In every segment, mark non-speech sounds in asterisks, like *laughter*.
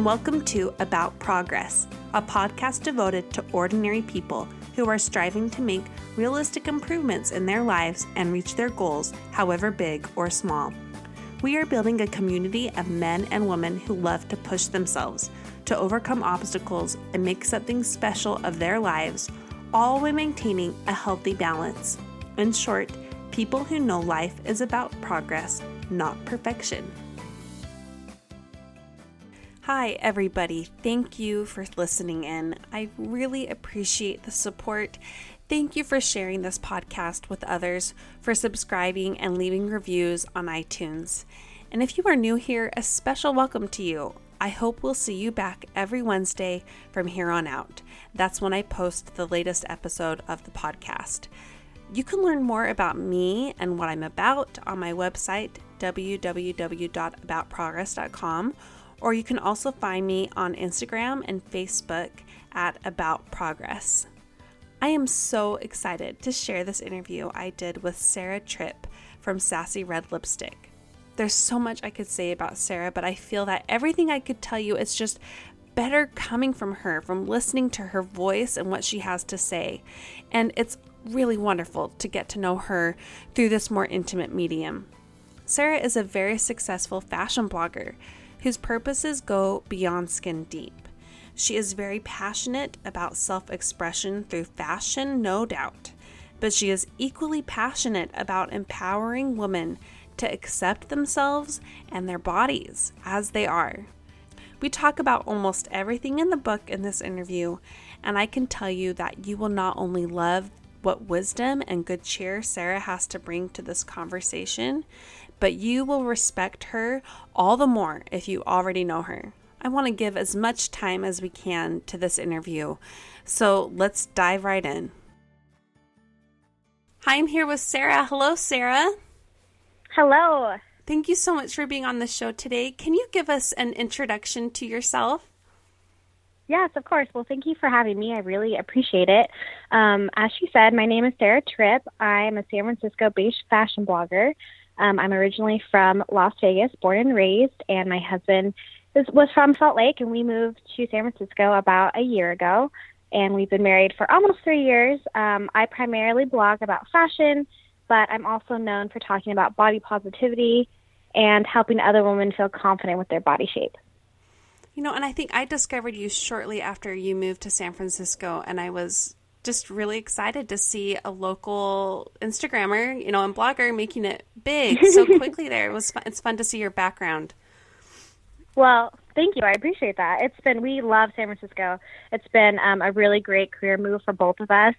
and welcome to About Progress, a podcast devoted to ordinary people who are striving to make realistic improvements in their lives and reach their goals, however big or small. We are building a community of men and women who love to push themselves, to overcome obstacles, and make something special of their lives, all while maintaining a healthy balance. In short, people who know life is about progress, not perfection. Hi, everybody. Thank you for listening in. I really appreciate the support. Thank you for sharing this podcast with others, for subscribing and leaving reviews on iTunes. And if you are new here, a special welcome to you. I hope we'll see you back every Wednesday from here on out. That's when I post the latest episode of the podcast. You can learn more about me and what I'm about on my website, www.aboutprogress.com, or you can also find me on Instagram and Facebook at About Progress. I am so excited to share this interview I did with Sarah Tripp from Sassy Red Lipstick. There's so much I could say about Sarah, but I feel that everything I could tell you is just better coming from her, from listening to her voice and what she has to say. And it's really wonderful to get to know her through this more intimate medium. Sarah is a very successful fashion blogger whose purposes go beyond skin deep. She is very passionate about self expression through fashion, no doubt, but she is equally passionate about empowering women to accept themselves and their bodies as they are. We talk about almost everything in the book in this interview, and I can tell you that you will not only love what wisdom and good cheer Sarah has to bring to this conversation, but you will respect her all the more if you already know her. I want to give as much time as we can to this interview. So let's dive right in. Hi, I'm here with Sarah. Hello, Sarah. Hello. Thank you so much for being on the show today. Can you give us an introduction to yourself? Yes, of course. Well, thank you for having me. I really appreciate it. Um, as she said, my name is Sarah Tripp. I'm a San Francisco based fashion blogger. Um, I'm originally from Las Vegas, born and raised, and my husband is, was from Salt Lake, and we moved to San Francisco about a year ago. And we've been married for almost three years. Um, I primarily blog about fashion, but I'm also known for talking about body positivity and helping other women feel confident with their body shape. You know, and I think I discovered you shortly after you moved to San Francisco, and I was just really excited to see a local Instagrammer, you know, and blogger making it big *laughs* so quickly there. It was fun. It's fun to see your background. Well, thank you. I appreciate that. It's been, we love San Francisco. It's been um, a really great career move for both of us.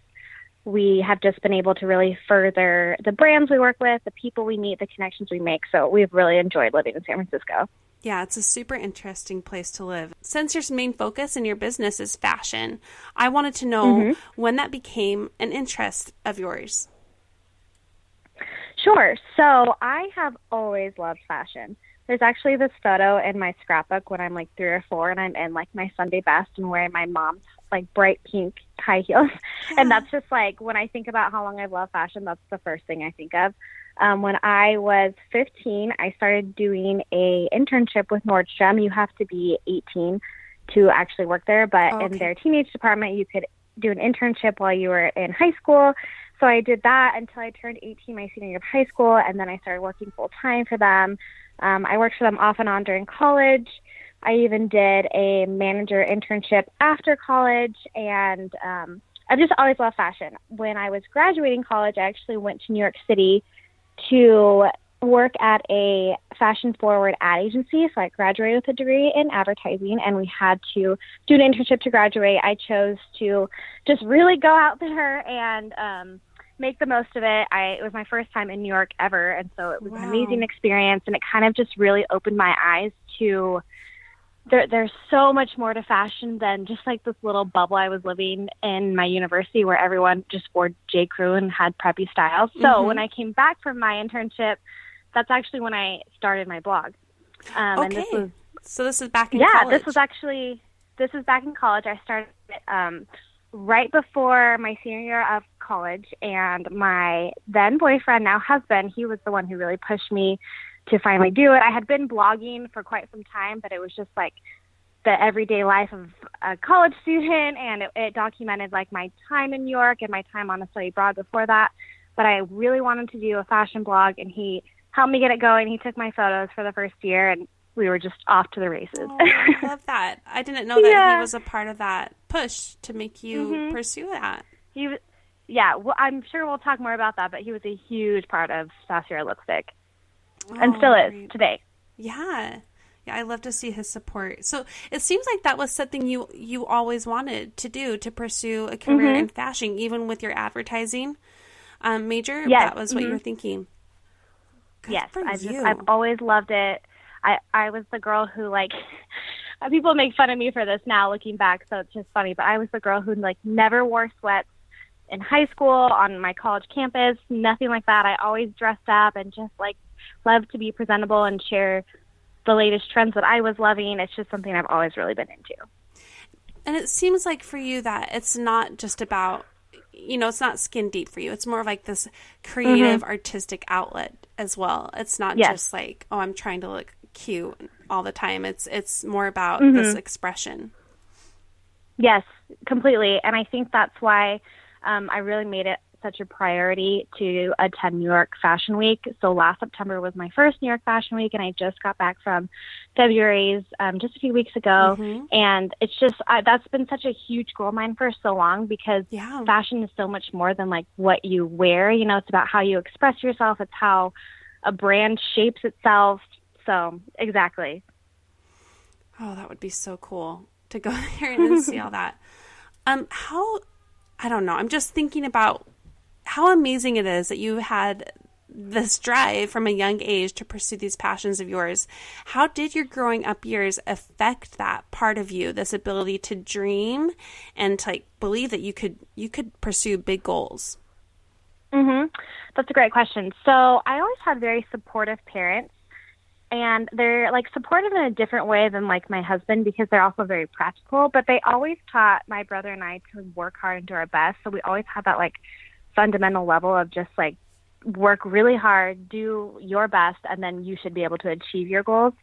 We have just been able to really further the brands we work with, the people we meet, the connections we make. So we've really enjoyed living in San Francisco. Yeah, it's a super interesting place to live. Since your main focus in your business is fashion, I wanted to know mm-hmm. when that became an interest of yours. Sure. So I have always loved fashion. There's actually this photo in my scrapbook when I'm like three or four and I'm in like my Sunday best and wearing my mom's like bright pink high heels. *laughs* Yeah. And that's just like when I think about how long I've loved fashion, that's the first thing I think of. Um, when I was 15, I started doing a internship with Nordstrom. You have to be 18 to actually work there, but okay. in their teenage department, you could do an internship while you were in high school. So I did that until I turned 18 my senior year of high school, and then I started working full time for them. Um, I worked for them off and on during college. I even did a manager internship after college, and um, I just always loved fashion. When I was graduating college, I actually went to New York City to work at a fashion forward ad agency. So I graduated with a degree in advertising and we had to do an internship to graduate. I chose to just really go out there and um make the most of it. I it was my first time in New York ever and so it was wow. an amazing experience and it kind of just really opened my eyes to there, there's so much more to fashion than just like this little bubble I was living in my university where everyone just wore J. Crew and had preppy styles. So mm-hmm. when I came back from my internship, that's actually when I started my blog. Um, okay. And this was, so this is back in yeah, college. this was actually this is back in college. I started um, right before my senior year of college, and my then boyfriend, now husband, he was the one who really pushed me to finally do it. I had been blogging for quite some time, but it was just like the everyday life of a college student, and it, it documented like my time in New York and my time on a study abroad before that. But I really wanted to do a fashion blog, and he helped me get it going. He took my photos for the first year, and we were just off to the races. Oh, I *laughs* love that. I didn't know that yeah. he was a part of that push to make you mm-hmm. pursue that. He, yeah, well, I'm sure we'll talk more about that, but he was a huge part of Sassy Red Lipstick, oh, and still is great. today. Yeah. Yeah, I love to see his support. So it seems like that was something you you always wanted to do to pursue a career mm-hmm. in fashion, even with your advertising um, major. Yes. That was what mm-hmm. you were thinking. Good yes, I just I've always loved it. I I was the girl who like *laughs* people make fun of me for this now looking back, so it's just funny. But I was the girl who like never wore sweats in high school on my college campus, nothing like that. I always dressed up and just like loved to be presentable and share the latest trends that I was loving. It's just something I've always really been into. And it seems like for you that it's not just about you know, it's not skin deep for you. It's more like this creative, mm-hmm. artistic outlet as well. It's not yes. just like, oh, I'm trying to look cute all the time. It's it's more about mm-hmm. this expression. Yes, completely. And I think that's why um, I really made it such a priority to attend New York Fashion Week. So last September was my first New York Fashion Week, and I just got back from February's um, just a few weeks ago. Mm-hmm. And it's just I, that's been such a huge goal of mine for so long because yeah. fashion is so much more than like what you wear. You know, it's about how you express yourself. It's how a brand shapes itself. So exactly. Oh, that would be so cool to go *laughs* there and see all that. *laughs* Um, how I don't know. I'm just thinking about how amazing it is that you had this drive from a young age to pursue these passions of yours. How did your growing up years affect that part of you, this ability to dream and to like believe that you could you could pursue big goals? Mhm. That's a great question. So, I always had very supportive parents and they're like supportive in a different way than like my husband because they're also very practical, but they always taught my brother and I to work hard and do our best. So we always had that like fundamental level of just like work really hard, do your best, and then you should be able to achieve your goals.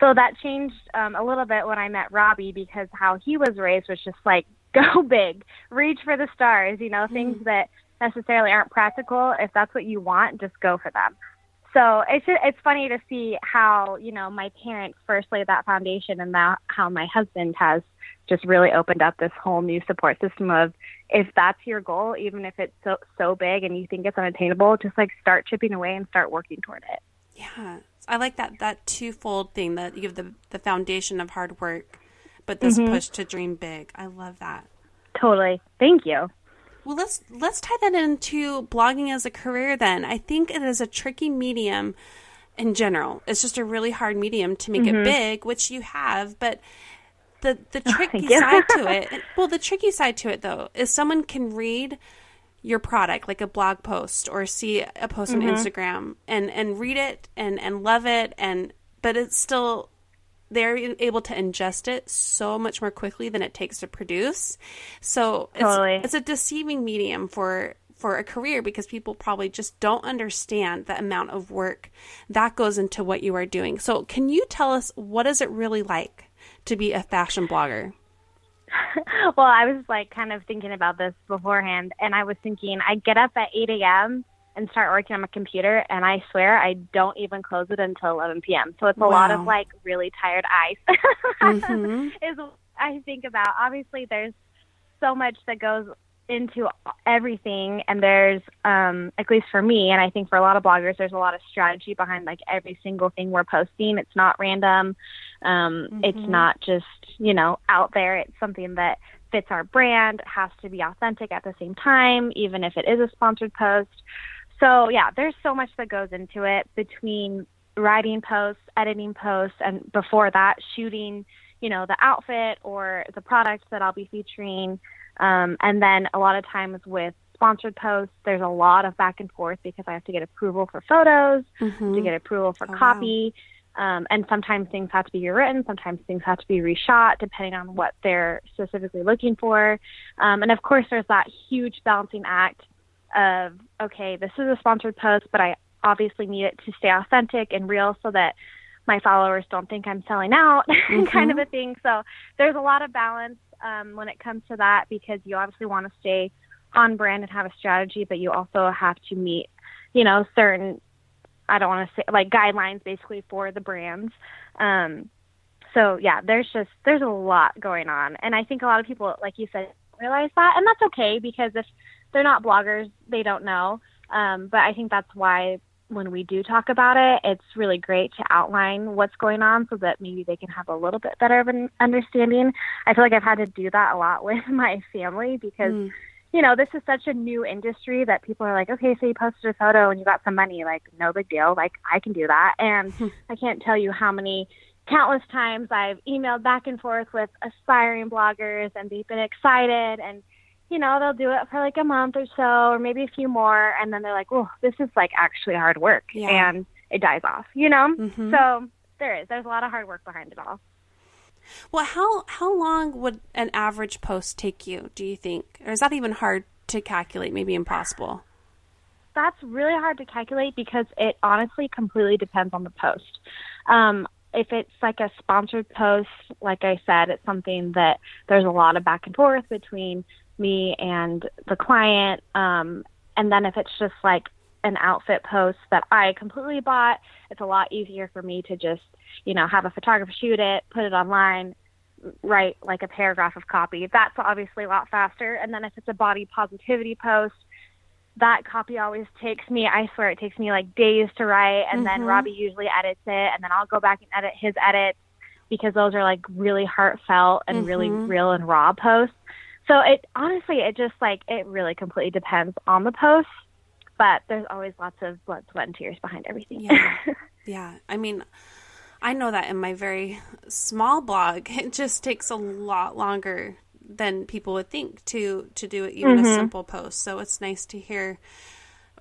So that changed um, a little bit when I met Robbie because how he was raised was just like *laughs* go big, reach for the stars, you know, mm-hmm. things that necessarily aren't practical. If that's what you want, just go for them. So it's it's funny to see how you know my parents first laid that foundation, and now how my husband has just really opened up this whole new support system of if that's your goal, even if it's so so big and you think it's unattainable, just like start chipping away and start working toward it. Yeah, I like that that twofold thing that you have the the foundation of hard work, but this mm-hmm. push to dream big. I love that. Totally. Thank you. Well, let's let's tie that into blogging as a career. Then I think it is a tricky medium in general. It's just a really hard medium to make mm-hmm. it big, which you have, but the the tricky side to it *laughs* well the tricky side to it though is someone can read your product like a blog post or see a post mm-hmm. on instagram and and read it and and love it and but it's still they're able to ingest it so much more quickly than it takes to produce so it's, totally. it's a deceiving medium for for a career because people probably just don't understand the amount of work that goes into what you are doing so can you tell us what is it really like to be a fashion blogger? *laughs* well, I was like kind of thinking about this beforehand, and I was thinking I get up at 8 a.m. and start working on my computer, and I swear I don't even close it until 11 p.m. So it's a wow. lot of like really tired eyes. mm-hmm. *laughs* Is I think about. Obviously, there's so much that goes into everything and there's um at least for me and I think for a lot of bloggers there's a lot of strategy behind like every single thing we're posting. It's not random. Um mm-hmm. it's not just, you know, out there. It's something that fits our brand, has to be authentic at the same time even if it is a sponsored post. So, yeah, there's so much that goes into it between writing posts, editing posts and before that shooting, you know, the outfit or the product that I'll be featuring um, and then a lot of times with sponsored posts, there's a lot of back and forth because I have to get approval for photos, mm-hmm. to get approval for oh, copy. Wow. Um, and sometimes things have to be rewritten, sometimes things have to be reshot depending on what they're specifically looking for. Um, and of course, there's that huge balancing act of, okay, this is a sponsored post, but I obviously need it to stay authentic and real so that my followers don't think I'm selling out, mm-hmm. *laughs* kind of a thing. So there's a lot of balance um, when it comes to that because you obviously want to stay on brand and have a strategy, but you also have to meet, you know, certain I don't want to say like guidelines basically for the brands. Um, so yeah, there's just there's a lot going on, and I think a lot of people, like you said, realize that, and that's okay because if they're not bloggers, they don't know. Um, but I think that's why when we do talk about it, it's really great to outline what's going on so that maybe they can have a little bit better of an understanding. I feel like I've had to do that a lot *laughs* with my family because. Mm you know, this is such a new industry that people are like, okay, so you posted a photo and you got some money. Like, no big deal. Like, I can do that. And I can't tell you how many countless times I've emailed back and forth with aspiring bloggers and they've been excited and you know, they'll do it for like a month or so or maybe a few more and then they're like, "Oh, this is like actually hard work." Yeah. And it dies off, you know? Mm-hmm. So, there is. There's a lot of hard work behind it all. Well, how how long would an average post take you, do you think? Or is that even hard to calculate, maybe impossible? That's really hard to calculate because it honestly completely depends on the post. Um, if it's like a sponsored post, like I said, it's something that there's a lot of back and forth between me and the client. Um, and then if it's just like an outfit post that I completely bought, it's a lot easier for me to just, you know, have a photographer shoot it, put it online, write like a paragraph of copy. That's obviously a lot faster. And then if it's a body positivity post, that copy always takes me i swear it takes me like days to write and mm-hmm. then robbie usually edits it and then i'll go back and edit his edits because those are like really heartfelt and mm-hmm. really real and raw posts so it honestly it just like it really completely depends on the post but there's always lots of blood sweat and tears behind everything yeah *laughs* yeah i mean i know that in my very small blog *laughs* it just takes a lot longer than people would think to to do it. even mm-hmm. a simple post. So it's nice to hear.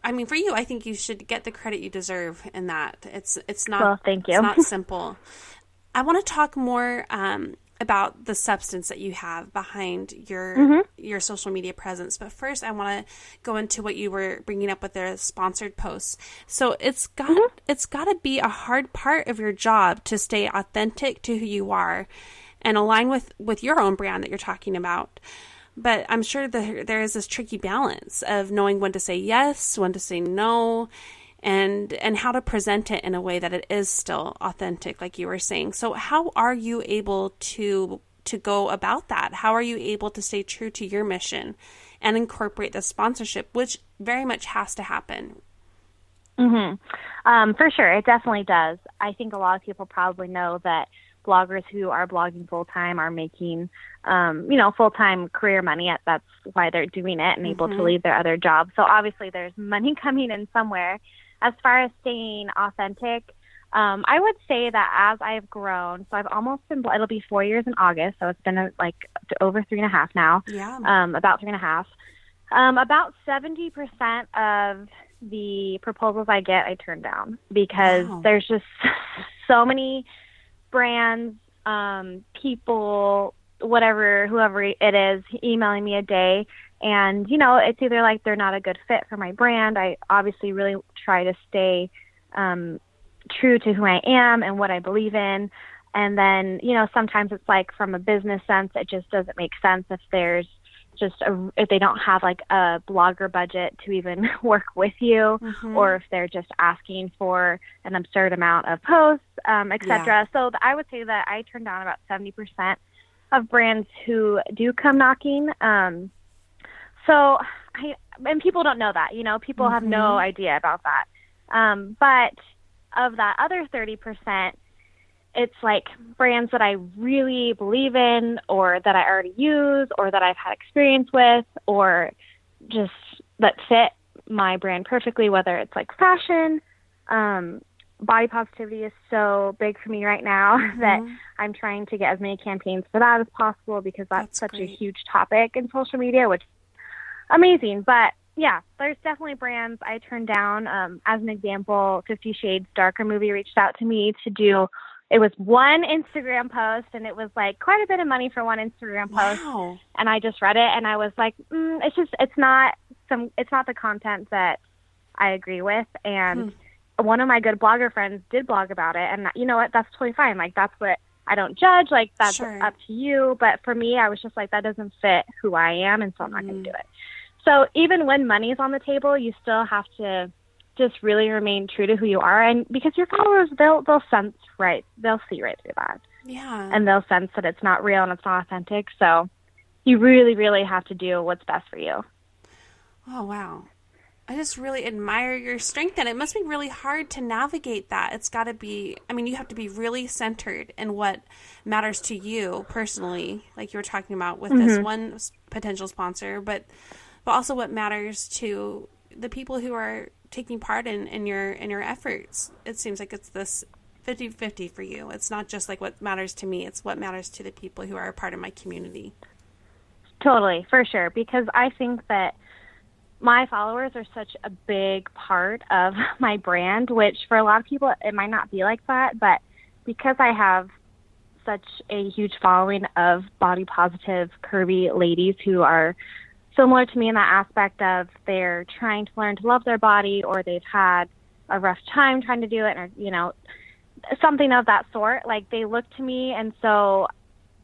I mean, for you, I think you should get the credit you deserve in that. It's it's not well, thank you. It's not simple. *laughs* I want to talk more um, about the substance that you have behind your mm-hmm. your social media presence. But first, I want to go into what you were bringing up with the sponsored posts. So it's got mm-hmm. it's got to be a hard part of your job to stay authentic to who you are and align with with your own brand that you're talking about but i'm sure that there is this tricky balance of knowing when to say yes when to say no and and how to present it in a way that it is still authentic like you were saying so how are you able to to go about that how are you able to stay true to your mission and incorporate the sponsorship which very much has to happen mhm um, for sure it definitely does i think a lot of people probably know that bloggers who are blogging full time are making, um, you know, full time career money. At, that's why they're doing it and mm-hmm. able to mm-hmm. leave their other jobs. So obviously, there's money *laughs* coming in somewhere. As far as staying authentic, um, I would say that as I've grown, so I've almost been, it'll be four years in August, so it's been a, like over three and a half now. Yeah. Um, about three and a half. Um, about 70% of the proposals I get, I turn down because wow. there's just *laughs* so many brands, um, people, whatever, whoever it is, emailing me a day. And, you know, it's either like they're not a good fit for my brand. I obviously really try to stay um, true to who I am and what I believe in. And then, you know, sometimes it's like from a business sense, it just doesn't make sense if there's just a, if they don't have like a blogger budget to even *laughs* work with you mm-hmm. or if they're just asking for an absurd amount of posts um, etc yeah. so i would say that i turn down about 70% of brands who do come knocking um, so i and people don't know that you know people mm-hmm. have no mm-hmm. idea about that um, but of that other 30% it's like brands that I really believe in or that I already use or that I've had experience with or just that fit my brand perfectly, whether it's like fashion. Um, body positivity is so big for me right now *laughs* mm-hmm. that I'm trying to get as many campaigns for that as possible because that's, that's such great. a huge topic in social media, which is amazing. But yeah, there's definitely brands I turned down. Um, as an example, Fifty Shades Darker movie reached out to me to do it was one Instagram post and it was like quite a bit of money for one Instagram post. Wow. And I just read it and I was like, mm, it's just it's not some it's not the content that I agree with and hmm. one of my good blogger friends did blog about it, and you know what? That's totally fine. Like that's what I don't judge. Like that's Sure. up to you. But for me, I was just like that doesn't fit who I am, and so I'm not going Mm. to do it. So even when money's on the table, you still have to just really remain true to who you are, and because your followers, they'll they'll sense right, they'll see right through that, Yeah. and they'll sense that it's not real and it's not authentic. So you really, really have to do what's best for you. Oh, wow. I just really admire your strength, and it must be really hard to navigate that. It's got to be, I mean, you have to be really centered in what matters to you personally, like you were talking about with this mm-hmm. one potential sponsor, but but also what matters to the people who are taking part in, in your in your efforts. It seems like it's this 50-50 for you. It's not just like what matters to me, it's what matters to the people who are a part of my community. Totally, for sure. Because I think that my followers are such a big part of *laughs* my brand, which for a lot of people it might not be like that, but because I have such a huge following of body positive, curvy ladies who are similar to me in that aspect of they're trying to learn to love their body or they've had a rough time trying to do it or you know something of that sort like they look to me and so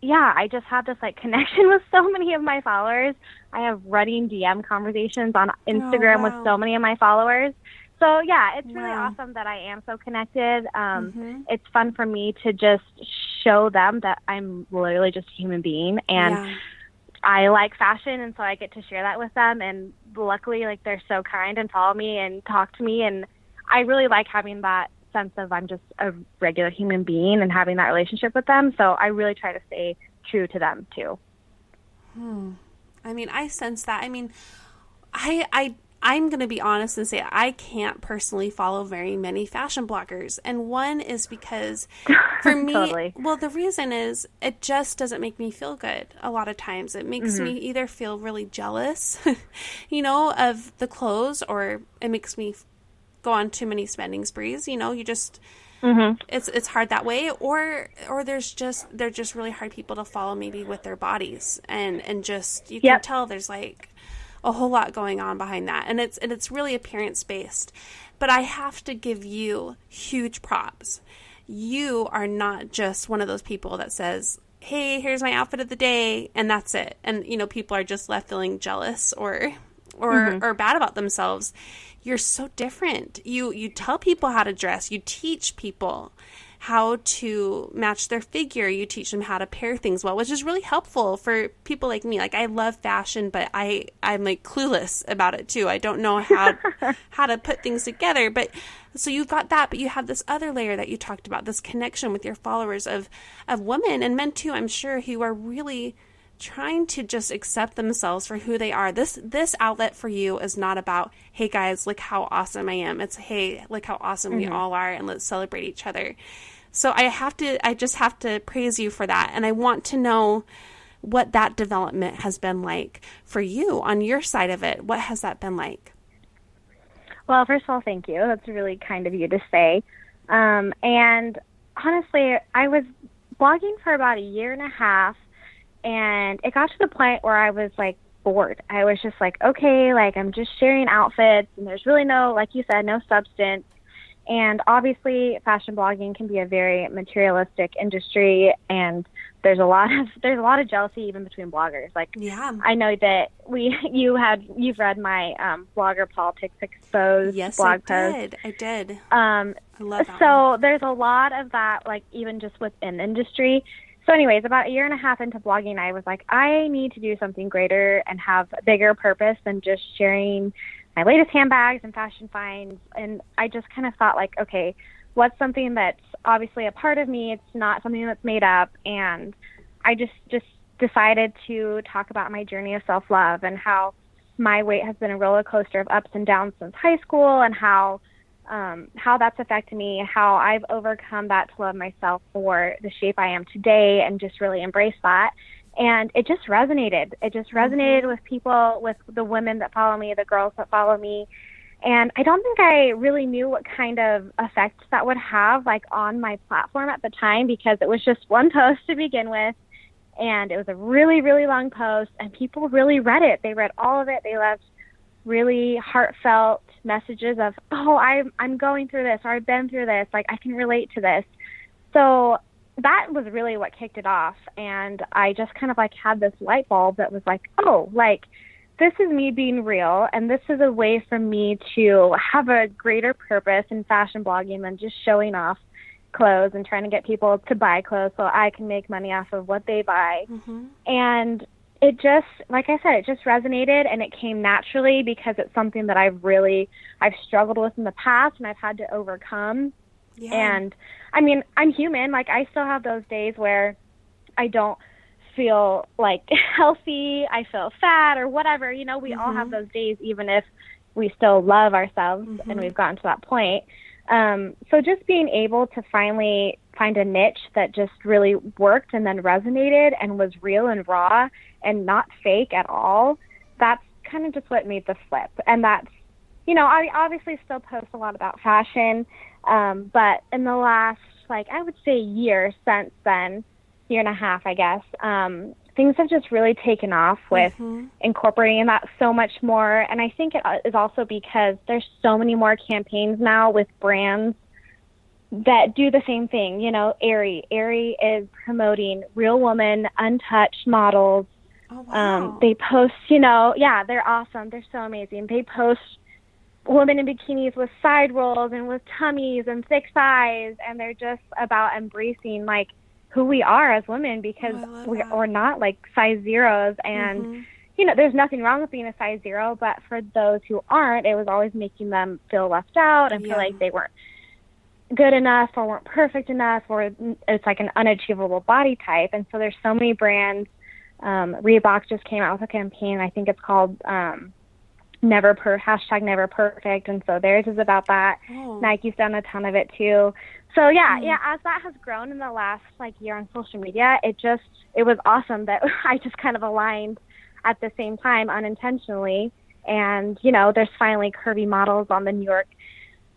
yeah, I just have this like *laughs* connection with so many of my followers. I have running DM conversations on Instagram wow. with so many of my followers. So yeah, it's really Wow. awesome that I am so connected. Um, Mhm. It's fun for me to just show them that I'm literally just a human being and yeah. I like fashion, and so I get to share that with them. And luckily, like they're so kind and follow me and talk to me, and I really like having that sense of I'm just a regular human being and having that relationship with them. So I really try to stay true to them too. Hmm. I mean, I sense that. I mean, I I I'm going to be honest and say I can't personally follow very many fashion bloggers. And one is because *laughs* for me, Totally. well, the reason is it just doesn't make me feel good a lot of times. It makes me mm-hmm. either feel really jealous, *laughs* you know, of the clothes or it makes me go on too many spending sprees, you know, you just mm-hmm. it's it's hard that way or or there's just they're just really hard people to follow maybe with their bodies and and just you can Yep. tell there's like a whole lot going on behind that. And it's and it's really appearance based but i have to give you huge props. You are not just one of those people that says hey here's my outfit of the day and that's it. And you know people are just left feeling jealous or or mm-hmm. or bad about themselves you're so different. You you tell people how to dress. You teach people how to match their figure. You teach them how to pair things well which is really helpful for people like me. Like i love fashion but i i'm like clueless about it too. I don't know how *laughs* how to put things together. But so you've got that but you have this other layer that you talked about this connection with your followers of of women and men too. I'm sure who are really trying to just accept themselves for who they are. This this outlet for you is not about, hey guys, look how awesome I am. It's hey, look how awesome we all are and let's celebrate each other. So I have to I just have to praise you for that and I want to know what that development has been like for you on your side of it. What has that been like? Well, first of all, thank you. That's really kind of you to say. Um, and honestly, I was blogging for about a year and a half, and it got to the point where I was like bored. I was just like, okay, like I'm just sharing outfits, and there's really no, like you said, no substance. And obviously, fashion blogging can be a very materialistic industry, and there's a lot of there's a lot of jealousy even between bloggers. Like Yeah. I know that we *laughs* you had you've read my um, blogger politics exposed Yes, blog I post. did. I did. Um, I love that. one. so there's a lot of that, like even just within industry. So, anyways, about a year and a half into blogging, I was like, I need to do something greater and have a bigger purpose than just sharing my latest handbags and fashion finds. And I just kind of thought, like, okay, what's something that's obviously a part of me? It's not something that's made up. And I just just decided to talk about my journey of self love and how my weight has been a roller coaster of ups and downs since high school, and how um, how that's affected me, how I've overcome that to love myself for the shape I am today, and just really embrace that. And it just resonated. It just resonated with people, with the women that follow me, the girls that follow me. And I don't think I really knew what kind of effect that would have, like on my platform at the time, because it was just one post to begin with, and it was a really, really long post, and people really read it. They read all of it. They left really heartfelt messages of, "Oh, I'm I'm going through this, or I've been through this. Like I can relate to this." So that was really what kicked it off, and I just kind of like had this light bulb that was like, "Oh, like." This is me being real, and this is a way for me to have a greater purpose in fashion blogging than just showing off clothes and trying to get people to buy clothes so I can make money off of what they buy. Mm-hmm. And it just, like I said, it just resonated and it came naturally because it's something that I've really, I've struggled with in the past and I've had to overcome. Yeah. And I mean, I'm human. Like I still have those days where I don't feel like *laughs* healthy, I feel fat or whatever. You know, we all have those days even if we still love ourselves and we've gotten to that point. Um, so just being able to finally find a niche that just really worked and then resonated and was real and raw and not fake at all, that's kind of just what made the flip. And that's, you know, I obviously still post a lot about fashion, um, but in the last, like, I would say year since then, year and a half, I guess, um, things have just really taken off with Mhm. incorporating that so much more. And I think it uh, also because there's so many more campaigns now with brands that do the same thing. You know, Aerie. Aerie is promoting real woman, untouched models. Oh wow. Um, they post, you know, yeah, they're awesome. They're so amazing. They post women in bikinis with side rolls and with tummies and thick thighs, and they're just about embracing like who we are as women because Oh, we, that. we're not like size zeros and Mhm. you know, there's nothing wrong with being a size zero, but for those who aren't, it was always making them feel left out and Yeah. feel like they weren't good enough or weren't perfect enough or it's like an unachievable body type. And so there's so many brands. Um, Reebok just came out with a campaign. I think it's called um, Never Per hashtag Never Perfect, and so theirs is about that. Oh. Nike's done a ton of it too. So yeah, Hmm. yeah, as that has grown in the last like year on social media, it just it was awesome that *laughs* I just kind of aligned at the same time unintentionally. And, you know, there's finally curvy models on the New York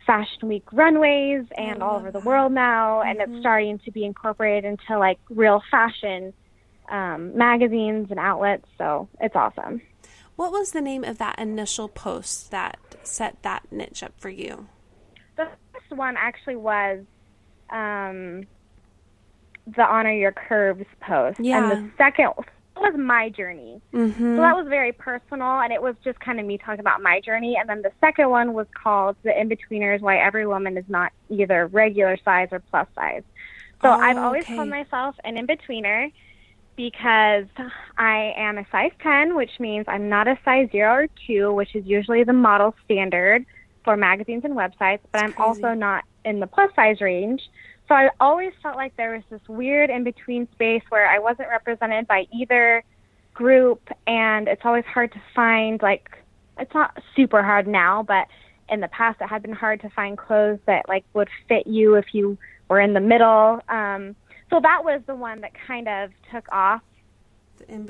Fashion Week runways and all over the world now and Mhm. it's starting to be incorporated into like real fashion um, magazines and outlets, so it's awesome. What was the name of that initial post that set that niche up for you? The first one actually was um, the Honor Your Curves post. Yeah. And the second was my journey. Mm-hmm. So that was very personal, and it was just kind of me talking about my journey. And then the second one was called The In Betweeners Why Every Woman is Not Either Regular Size or Plus Size. So Oh, I've always okay. called myself an in betweener because I am a size 10, which means I'm not a size 0 or 2, which is usually the model standard for magazines and websites, but I'm crazy. also not in the plus size range. So I always felt like there was this weird in between space where I wasn't represented by either group, and it's always hard to find, like, it's not super hard now, but in the past it had been hard to find clothes that like would fit you if you were in the middle. Um, so that was the one that kind of took off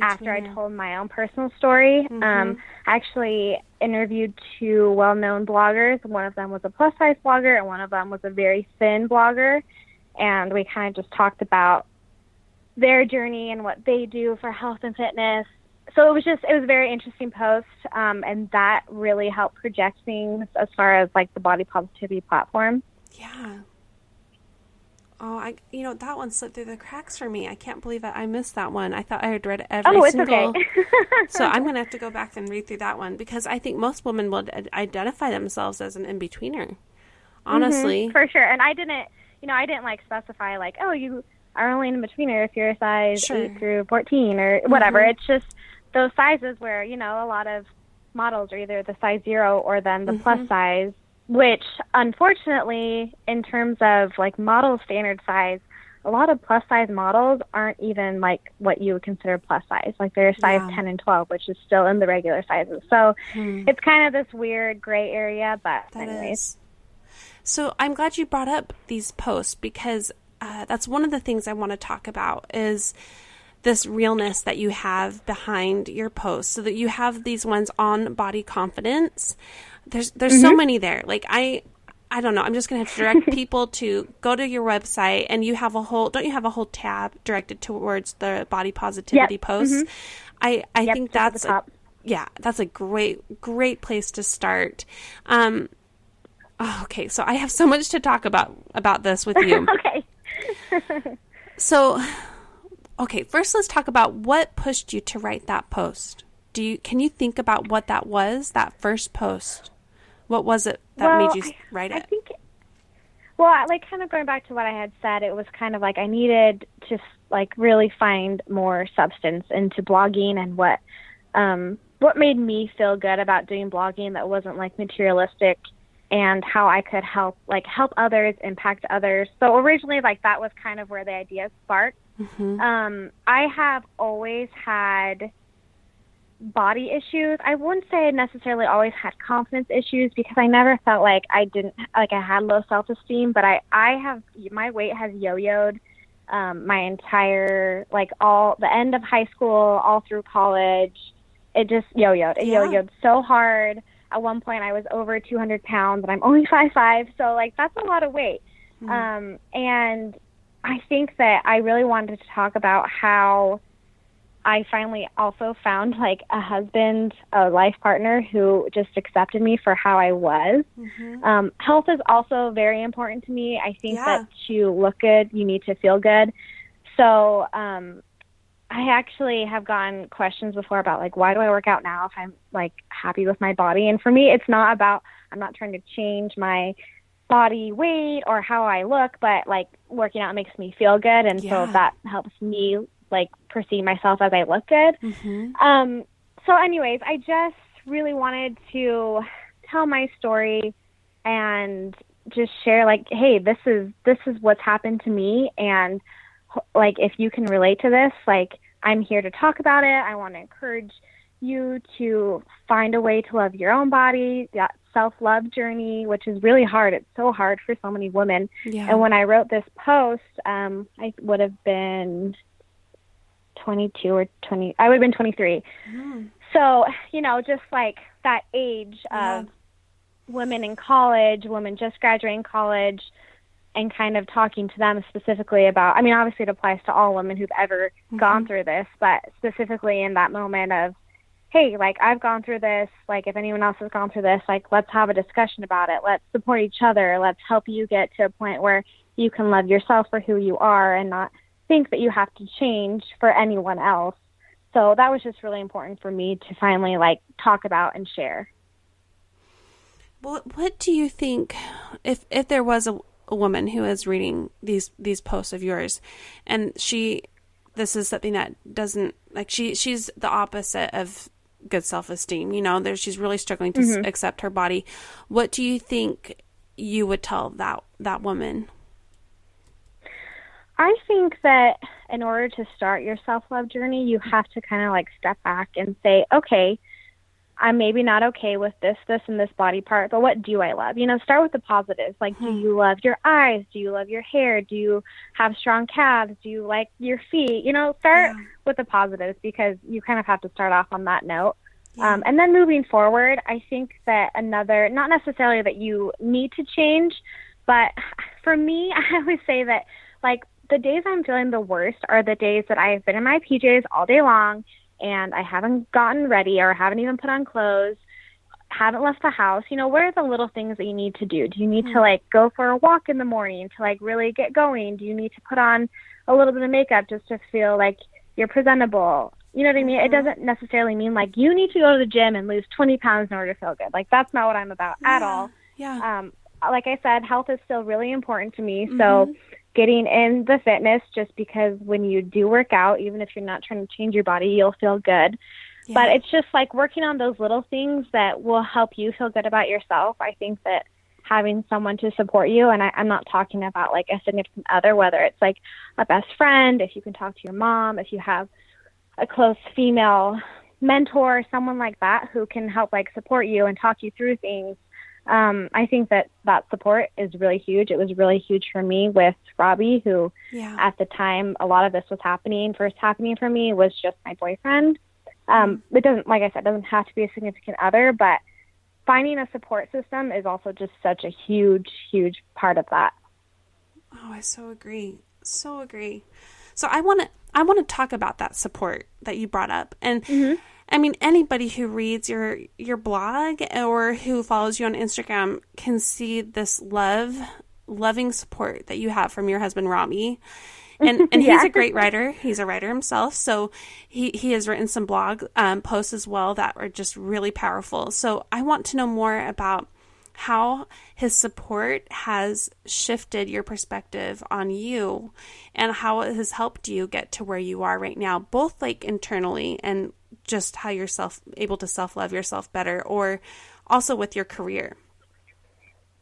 after I told my own personal story. Mhm. Um, I actually interviewed two well-known bloggers. One of them was a plus-size blogger, and one of them was a very thin blogger. And we kind of just talked about their journey and what they do for health and fitness. So it was just it was a very interesting post, um, and that really helped project things as far as like the body positivity platform. Yeah. Oh, I you know that one slipped through the cracks for me. I can't believe I, I missed that one. I thought I had read every oh, it's single. okay. *laughs* *laughs* so I'm gonna have to go back and read through that one because I think most women would ad- identify themselves as an in betweener. Honestly, Mhm, for sure. And I didn't, you know, I didn't like specify like, oh, you are only in betweener if you're a size Sure. eight through fourteen or whatever. Mhm. It's just those sizes where you know a lot of models are either the size zero or then the Mhm. plus size, which unfortunately, in terms of like model standard size. A lot of plus size models aren't even like what you would consider plus size. Like they're size Yeah. 10 and 12, which is still in the regular sizes. So Hmm. it's kind of this weird gray area, but That anyways. is. So I'm glad you brought up these posts because uh, that's one of the things I want to talk about is this realness that you have behind your posts so that you have these ones on body confidence. There's there's so many there. Like i i don't know. I'm just going to have to direct *laughs* people to go to your website and you have a whole don't you have a whole tab directed towards the body positivity Yep. posts? I i Yep, think just at the that's a, yeah, that's a great, great place to start. Um, oh, okay, so I have so much to talk about about this with you. *laughs* okay. so, okay, first let's talk about what pushed you to write that post. Do you can you think about what that was? That first post. What was it that well, made you write it? I think. Well, like kind of going back to what I had said, it was kind of like I needed to like really find more substance into blogging and what um what made me feel good about doing blogging that wasn't like materialistic and how I could help like help others, impact others. So originally like that was kind of where the idea sparked. Mm-hmm. Um I have always had body issues. I wouldn't say I necessarily always had confidence issues because I never felt like I didn't like I had low self-esteem, but I I have my weight has yo-yoed um my entire like all the end of high school, all through college it just yo-yoed. It yeah. yo-yoed so hard. At one point, I was over 200 pounds, and I'm only *laughs* five five, so like that's a lot of weight. Mm-hmm. Um, and I think that I really wanted to talk about how I finally also found like a husband, a life partner who just accepted me for how I was. Mm-hmm. Um, health is also very important to me. I think yeah. that to look good, you need to feel good. So um, I actually have gotten questions before about like why do I work out now if I'm like happy with my body? And for me, it's not about I'm not trying to change my body weight or how I look, but like working out makes me feel good, and yeah. so that helps me like perceive myself as I look good. Mm-hmm. Um, so, anyways, I just really wanted to tell my story and just share like, hey, this is this is what's happened to me, and like if you can relate to this, like I'm here to talk about it. I want to encourage you to find a way to love your own body, that self love journey, which is really hard. It's so hard for so many women. Yeah. And when I wrote this post, um, I would have been 22 or 20, I would have been 23. Mm. So, you know, just like that age yeah. of women in college, women just graduating college, and kind of talking to them specifically about I mean obviously it applies to all women who've ever mm-hmm. gone through this, but specifically in that moment of hey, like I've gone through this, like if anyone else has gone through this, like let's have a discussion about it. Let's support each other. Let's help you get to a point where you can love yourself for who you are and not think that you have to change for anyone else. So that was just really important for me to finally like talk about and share. What what do you think if if there was a a woman who is reading these these posts of yours. And she this is something that doesn't like she she's the opposite of good self-esteem you know? There she's really struggling to mm-hmm. s- accept her body. What do you think you would tell that that woman? I think that in order to start your self-love journey you have to kind of like step back and say okay I'm maybe not okay with this, this, and this body part, but what do I love? You know, start with the positives. Like, do you love your eyes? Do you love your hair? Do you have strong calves? Do you like your feet? You know, start yeah. with the positives because you kind of have to start off on that note. Yeah. Um, and then moving forward, I think that another, not necessarily that you need to change, but for me, *laughs* I always say that, like, the days I'm feeling the worst are the days that I've been in my PJs all day long and I haven't gotten ready or haven't even put on clothes, haven't left the house, you know, what are the little things that you need to do? Do you need mm-hmm. to like go for a walk in the morning to like really get going? Do you need to put on a little bit of makeup just to feel like you're presentable? You know what I mean? Mm-hmm. It doesn't necessarily mean like you need to go to the gym and lose 20 pounds in order to feel good. Like that's not what I'm about yeah. at all. Yeah. Um, like I said, health is still really important to me. Mm-hmm. So getting in the fitness just because when you do work out, even if you're not trying to change your body, you'll feel good. Yeah. But it's just like working on those little things that will help you feel good about yourself. I think that having someone to support you, and I, I'm not talking about like a significant other, whether it's like a best friend, if you can talk to your mom, if you have a close female mentor, someone like that who can help like support you and talk you through things um, I think that that support is really huge. It was really huge for me with Robbie, who yeah. at the time a lot of this was happening, first happening for me was just my boyfriend. Um, it doesn't, like I said, doesn't have to be a significant other, but finding a support system is also just such a huge, huge part of that. Oh, I so agree. So agree. So I want to I want to talk about that support that you brought up and mm-hmm. I mean, anybody who reads your your blog or who follows you on Instagram can see this love, loving support that you have from your husband Robbie. And and yeah. *laughs* he's a great writer. He's a writer himself, so he he has written some blog um, posts as well that are just really powerful. So I want to know more about how his support has shifted your perspective on you and how it has helped you get to where you are right now, both like internally and just how you're self able to self love yourself better or also with your career.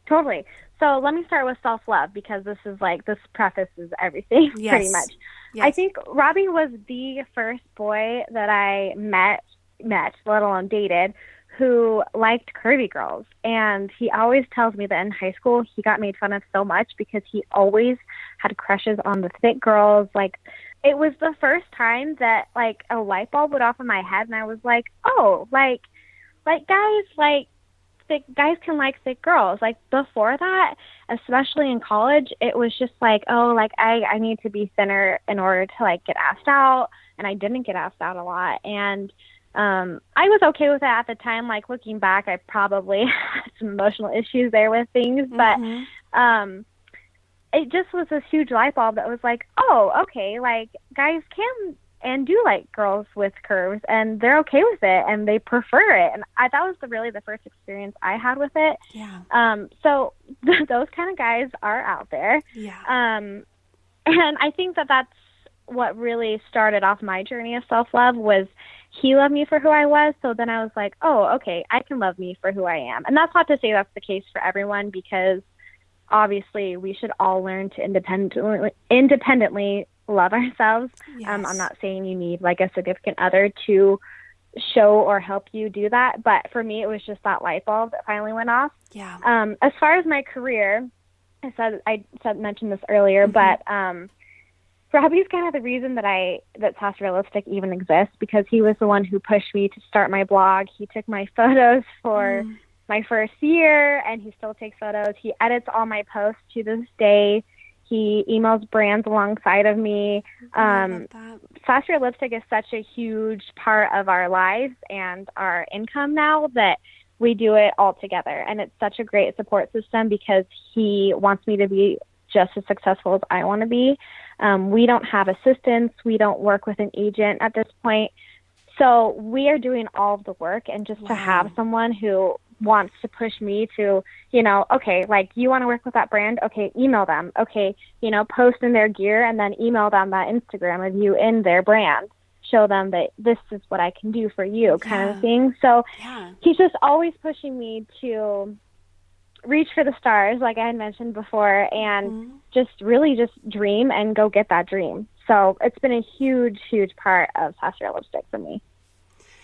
Totally. So let me start with self love because this is like this prefaces everything *laughs* yes. pretty much. Yes. I think Robbie was the first boy that I met met, let alone dated, who liked curvy girls. And he always tells me that in high school he got made fun of so much because he always had crushes on the thick girls. Like it was the first time that like a light bulb went off in my head and I was like, Oh, like like guys like thick guys can like thick girls. Like before that, especially in college, it was just like, oh, like I I need to be thinner in order to like get asked out, and I didn't get asked out a lot. And um I was okay with that at the time. Like looking back, I probably *laughs* had some emotional issues there with things, but mm-hmm. um it just was this huge light bulb that was like, oh, okay, like guys can and do like girls with curves and they're okay with it and they prefer it and I that was the really the first experience I had with it. Yeah. Um so *laughs* those kind of guys are out there. Yeah. Um and I think that that's what really started off my journey of self-love was he loved me for who I was, so then I was like, "Oh, okay, I can love me for who I am." And that's not to say that's the case for everyone because obviously we should all learn to independently independently love ourselves. Yes. Um, I'm not saying you need like a significant other to show or help you do that, but for me, it was just that light bulb that finally went off. Yeah. Um, as far as my career, I said I said mentioned this earlier, mm-hmm. but um, Robbie's kind of the reason that I that Sassy Red Lipstick even exists because he was the one who pushed me to start my blog. He took my *laughs* photos for. Mm. My first year, and he still takes photos. He edits all my posts to this day he emails brands alongside of me. Um, Sassy Lipstick is such a huge part of our lives and our income now that we do it all together. And it's such a great support system because he wants me to be just as successful as I want to be. Um, we don't have assistants, we don't work with an agent at this point. So we are doing all of the work, and just wow. to have someone who wants to push me to, you know, okay, like you want to work with that brand, okay, email them. Okay, you know, post in their gear and then email them that Instagram of you in their brand. Show them that this is what I can do for you, kind yeah. of thing. So yeah. he's just always pushing me to reach for the stars, like I had mentioned before, and mm-hmm. just really just dream and go get that dream. So it's been a huge, huge part of Sassy Lipstick for me.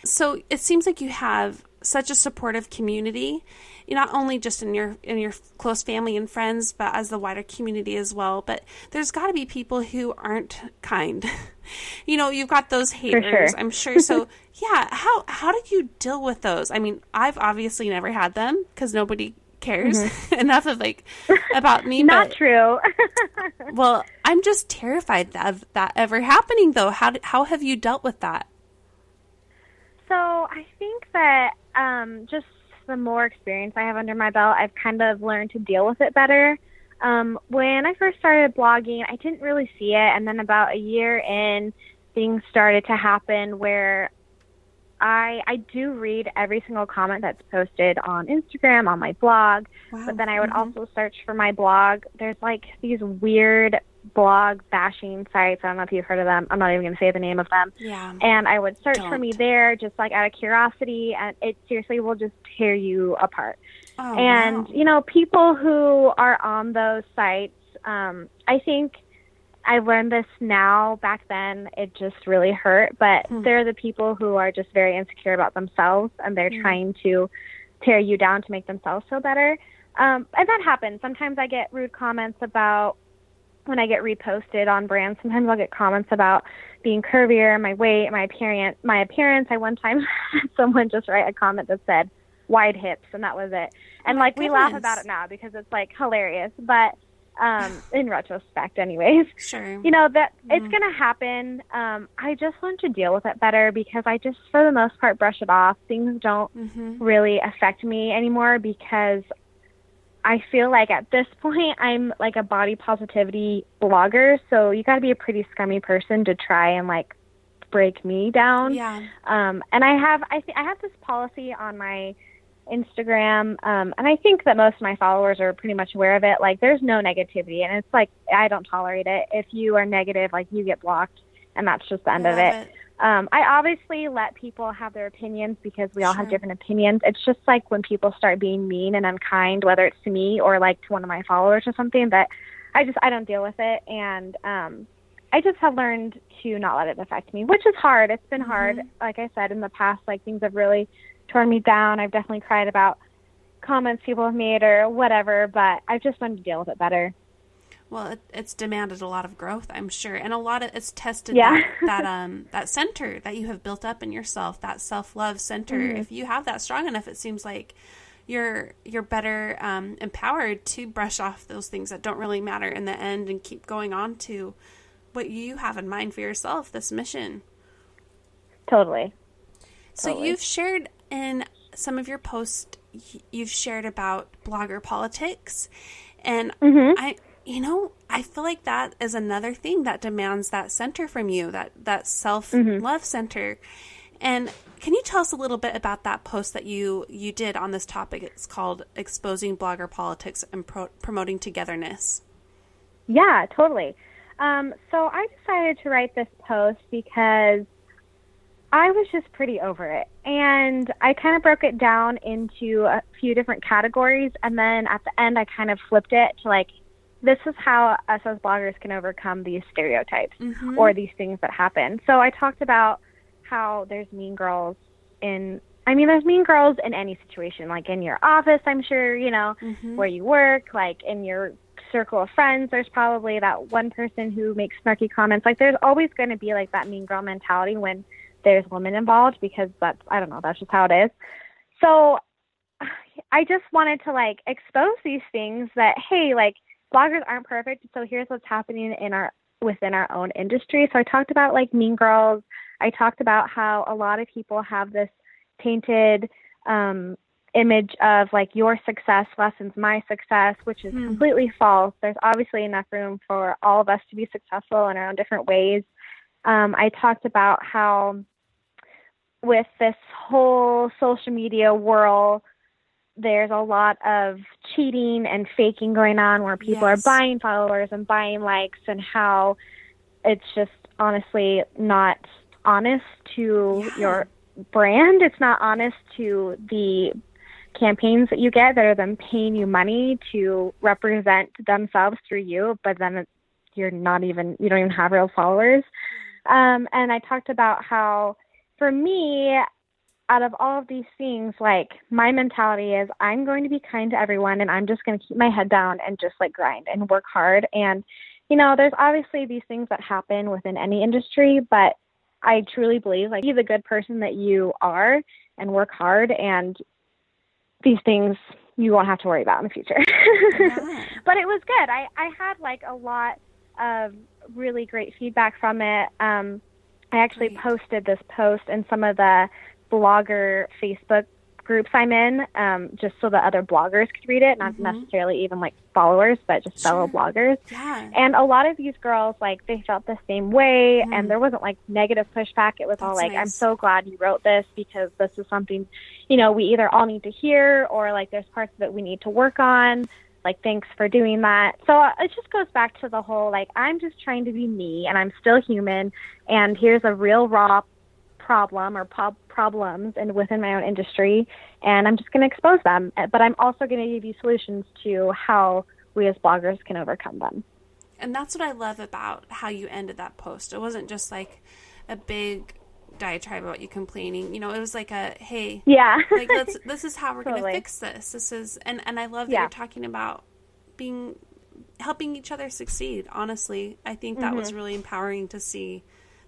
So it seems like you have such a supportive community, not only just in your in your close family and friends, but as the wider community as well. But there's got to be people who aren't kind. *laughs* you know, you've got those haters, sure. I'm sure. So *laughs* yeah, how how did you deal with those? I mean, I've obviously never had them because nobody cares mm-hmm. *laughs* enough of like about me. Not but, true. well, I'm just terrified of that ever happening, though. How how have you dealt with that? So I think that um, just the more experience I have under my belt, I've kind of learned to deal with it better. Um, when I first started blogging, I didn't really see it, and then about a year in, things started to happen where I I do read every single comment that's posted on Instagram on my blog, wow. but then I would mm-hmm. also search for my blog. There's like these weird blog bashing sites. I don't know if you've heard of them. I'm not even going to say the name of them. Yeah. And I would search don't. for me there just like out of curiosity, and it seriously will just tear you apart. Oh, and wow. you know, people who are on those sites, um, I think I learned this now. Back then, it just really hurt. But hmm. they're the people who are just very insecure about themselves, and they're hmm. trying to tear you down to make themselves feel better. Um, and that happens. Sometimes I get rude comments about when I get reposted on brands, sometimes I'll get comments about being curvier, my weight, my appearance. My appearance. I one time *laughs* had someone just write a comment that said wide hips, and that was it. And oh like goodness. we laugh about it now because it's like hilarious. But Um, *sighs* in retrospect, anyways. Sure. You know that mm. it's gonna happen. Um, I just learned to deal with it better because I just, for the most part, brush it off. Things don't mm-hmm. really affect me anymore because I feel like at this *laughs* point I'm like a body positivity blogger, so you got to be a pretty scummy person to try and like break me down. Yeah. Um, and I have I th- I have this policy on my Instagram, um, and I think that most of my followers are pretty much aware of it. Like, there's no negativity, and it's like I don't tolerate it. If you are negative, like you get blocked, and that's just the end of it. it. Um, I obviously let people have their opinions because we all have different opinions. It's just like when people start being mean and unkind, whether it's to me or like to one of my followers or something, that I just I don't deal with it, and um, I just have learned to not let it affect me, which is hard. It's been hard. Mm-hmm. Like I said in the past, like things have really torn me down. I've definitely cried about comments people have made or whatever, but I've just learned to deal with it better. Well, it, it's demanded a lot of growth, I'm sure, and a lot of it's tested yeah. that, that *laughs* um that center that you have built up in yourself, that self love center. Mm-hmm. If you have that strong enough, it seems like you're you're better um, empowered to brush off those things that don't really matter in the end and keep going on to what you have in mind for yourself, this mission. Totally. So totally. you've shared in some of your posts you've shared about blogger politics and mm-hmm. I you know, I feel like that is another thing that demands that center from you, that that self love mm-hmm. center. And can you tell us a little bit about that post that you you did on this topic? It's called "Exposing Blogger Politics and Pro- Promoting Togetherness." Yeah, totally. Um, so I decided to write this post because I was just pretty over it. And I kind of broke it down into a few different categories. And then at the end, I kind of flipped it to like, this is how us as bloggers can overcome these stereotypes mm-hmm. or these things that happen. So I talked about how there's mean girls in I mean, there's mean girls in any situation, like in your office, I'm sure, you know, mm-hmm. where you work, like in your circle of friends, there's probably that one person who makes snarky comments. Like, there's always going to be like that mean girl mentality when there's women involved because that's, I don't know, that's just how it is. So I just wanted to like expose these things that, hey, like, bloggers aren't perfect. So here's what's happening in our, within our own industry. So I talked about like mean girls. I talked about how a lot of people have this painted um, image of like your success lessens my success, which is hmm. completely false. There's obviously enough room for all of us to be successful in our own different ways. Um, I talked about how with this whole social media world, there's a lot of cheating and faking going on where people yes. are buying followers and buying likes and how it's just honestly not honest to yeah. your brand. It's not honest to the campaigns that you get that are them paying you money to represent themselves through you, but then you're not even you don't even have real followers. Um, and I talked about how for me, out of all of these things, like my mentality is I'm going to be kind to everyone and I'm just going to keep my head down and just like grind and work hard. And, you know, there's obviously these things that happen within any industry, but I truly believe like be the good person that you are and work hard and these things you won't have to worry about in the future. yeah. *laughs* But it was good. I, I had like a lot of really great feedback from it. Um, I actually great. posted this post in some of the blogger Facebook groups I'm in, um, just so that other bloggers could read it, not mm-hmm. necessarily even like followers, but just sure. fellow bloggers. Yeah. And a lot of these girls, like, they felt the same way, mm-hmm. and there wasn't like negative pushback. It was That's all like, nice. I'm so glad you wrote this because this is something, you know, we either all need to hear or like there's parts that we need to work on. Like, thanks for doing that. So uh, it just goes back to the whole like, I'm just trying to be me and I'm still human, and here's a real, raw problem or po- problems and within my own industry and I'm just going to expose them but I'm also going to give you solutions to how we as bloggers can overcome them. And that's what I love about how you ended that post. It wasn't just like a big diatribe about you complaining. You know, it was like a hey, yeah, *laughs* like let's this is how we're totally. going to fix this. This is and and I love that yeah. you're talking about being helping each other succeed. Honestly, I think that mm-hmm. was really empowering to see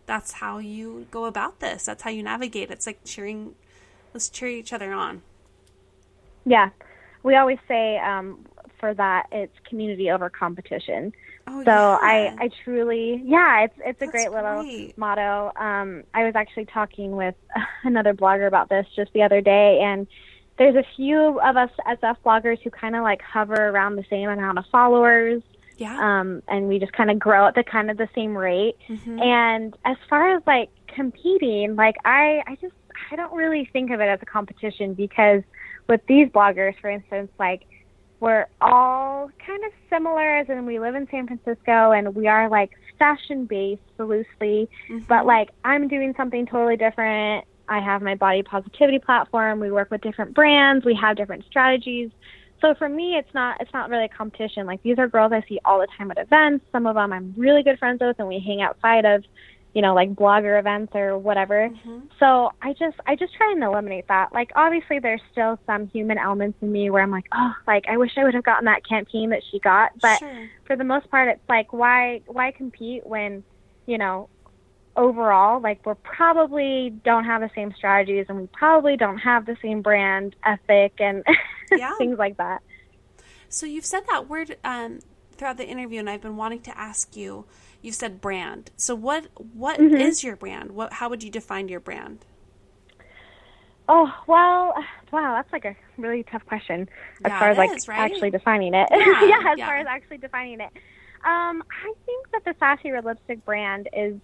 that's how you go about this. That's how you navigate. It's like cheering. Let's cheer each other on. Yeah, we always say um, for that it's community over competition. Oh, So yeah. I, I truly, yeah, it's it's a That's great little great. motto. Um, I was actually talking with *laughs* another blogger about this just the other day, and there's a few of us SF bloggers who kind of like hover around the same amount of followers, yeah. um, and we just kind of grow at the kind of the same rate. Mhm. And as far as like competing, like I, I just I don't really think of it as a competition because with these bloggers, for instance, like we're all kind of similar as in we live in San Francisco and we are like fashion based loosely, Mhm. but like I'm doing something totally different. I have my body positivity platform. We work with different brands. We have different strategies. So for me, it's not it's not really a competition. Like these are girls I see all the time at events. Some of them I'm really good friends with, and we hang outside of, you know, like blogger events or whatever. Mhm. So I just I just try and eliminate that. Like obviously there's still some human elements in me where I'm like, oh, like I wish I would have gotten that campaign that she got. But sure. for the most part, it's like why why compete when, you know, overall like we're probably don't have the same strategies and we probably don't have the same brand ethic and *laughs* Yeah. things like that. So you've said that word um, throughout the interview, and I've been wanting to ask you. You've said brand. So what what is Mhm. your brand? What how would you define your brand? Oh well, wow, that's like a really tough question as Yeah, far as like is, right? actually defining it. *laughs* Yeah, yeah, as yeah. far as actually defining it. Um, I think that the Sassy Red Lipstick brand is